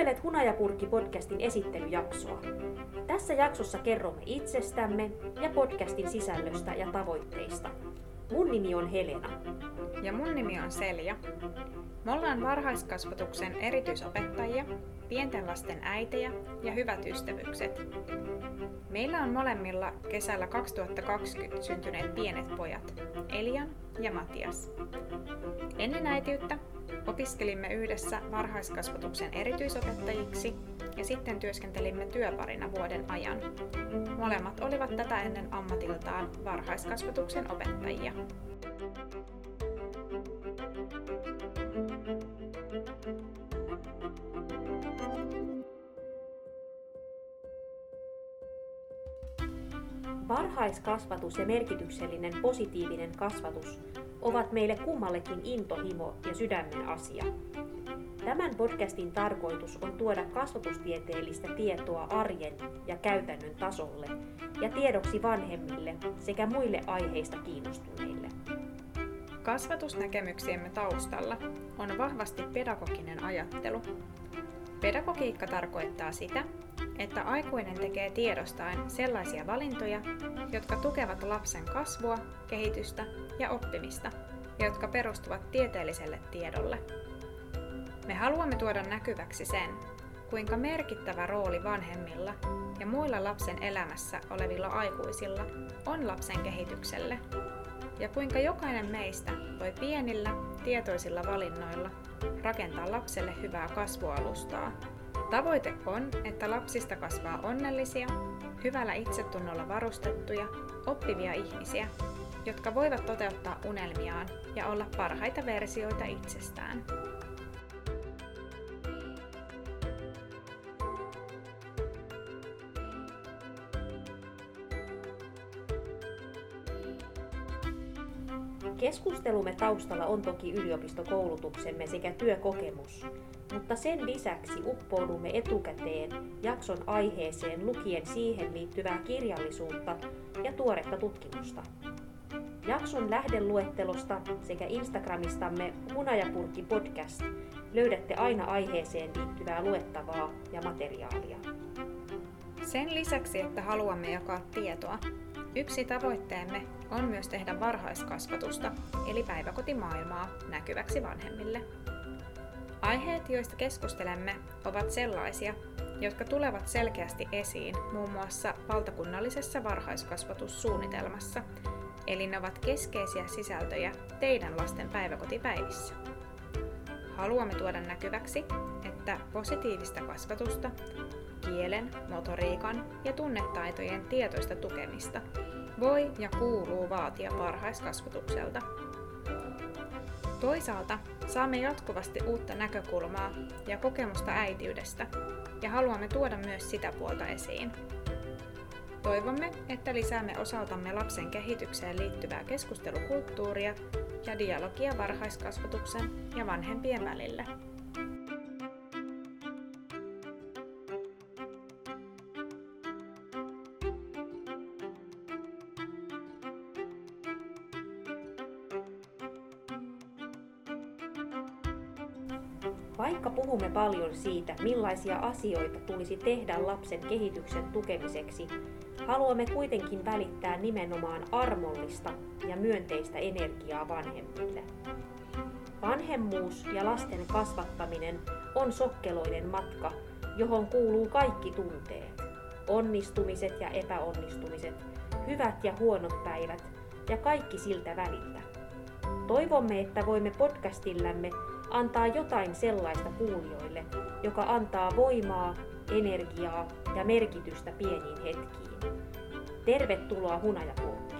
Kuuntelet Hunajapurkki-podcastin esittelyjaksoa. Tässä jaksossa kerromme itsestämme ja podcastin sisällöstä ja tavoitteista. Mun nimi on Helena. Ja mun nimi on Selja. Me ollaan varhaiskasvatuksen erityisopettajia, pienten lasten äitejä ja hyvät ystävykset. Meillä on molemmilla kesällä 2020 syntyneet pienet pojat, Elian ja Matias. Ennen äitiyttä opiskelimme yhdessä varhaiskasvatuksen erityisopettajiksi ja sitten työskentelimme työparina vuoden ajan. Molemmat olivat tätä ennen ammatiltaan varhaiskasvatuksen opettajia. Varhaiskasvatus ja merkityksellinen positiivinen kasvatus ovat meille kummallekin intohimo ja sydämen asia. Tämän podcastin tarkoitus on tuoda kasvatustieteellistä tietoa arjen ja käytännön tasolle ja tiedoksi vanhemmille sekä muille aiheista kiinnostuneille. Kasvatusnäkemyksiemme taustalla on vahvasti pedagoginen ajattelu. Pedagogiikka tarkoittaa sitä, että aikuinen tekee tiedostaen sellaisia valintoja, jotka tukevat lapsen kasvua, kehitystä ja oppimista, ja jotka perustuvat tieteelliselle tiedolle. Me haluamme tuoda näkyväksi sen, kuinka merkittävä rooli vanhemmilla ja muilla lapsen elämässä olevilla aikuisilla on lapsen kehitykselle, ja kuinka jokainen meistä voi pienillä, tietoisilla valinnoilla rakentaa lapselle hyvää kasvualustaa Tavoite on, että lapsista kasvaa onnellisia, hyvällä itsetunnolla varustettuja, oppivia ihmisiä, jotka voivat toteuttaa unelmiaan ja olla parhaita versioita itsestään. Keskustelumme taustalla on toki yliopistokoulutuksemme sekä työkokemus, mutta sen lisäksi uppoudumme etukäteen jakson aiheeseen lukien siihen liittyvää kirjallisuutta ja tuoretta tutkimusta. Jakson lähdeluettelosta sekä Instagramistamme Hunajapurkki podcast löydätte aina aiheeseen liittyvää luettavaa ja materiaalia. Sen lisäksi, että haluamme jakaa tietoa, Yksi tavoitteemme on myös tehdä varhaiskasvatusta, eli päiväkotimaailmaa, näkyväksi vanhemmille. Aiheet, joista keskustelemme, ovat sellaisia, jotka tulevat selkeästi esiin muun muassa valtakunnallisessa varhaiskasvatussuunnitelmassa, eli ne ovat keskeisiä sisältöjä teidän lasten päiväkotipäivissä. Haluamme tuoda näkyväksi, että positiivista kasvatusta kielen, motoriikan ja tunnetaitojen tietoista tukemista voi ja kuuluu vaatia varhaiskasvatukselta. Toisaalta saamme jatkuvasti uutta näkökulmaa ja kokemusta äitiydestä ja haluamme tuoda myös sitä puolta esiin. Toivomme, että lisäämme osaltamme lapsen kehitykseen liittyvää keskustelukulttuuria ja dialogia varhaiskasvatuksen ja vanhempien välille. Vaikka puhumme paljon siitä, millaisia asioita tulisi tehdä lapsen kehityksen tukemiseksi, haluamme kuitenkin välittää nimenomaan armollista ja myönteistä energiaa vanhemmille. Vanhemmuus ja lasten kasvattaminen on sokkeloiden matka, johon kuuluu kaikki tunteet. Onnistumiset ja epäonnistumiset, hyvät ja huonot päivät ja kaikki siltä väliltä. Toivomme, että voimme podcastillämme antaa jotain sellaista kuulijoille, joka antaa voimaa, energiaa ja merkitystä pieniin hetkiin. Tervetuloa Hunajapurkkiin!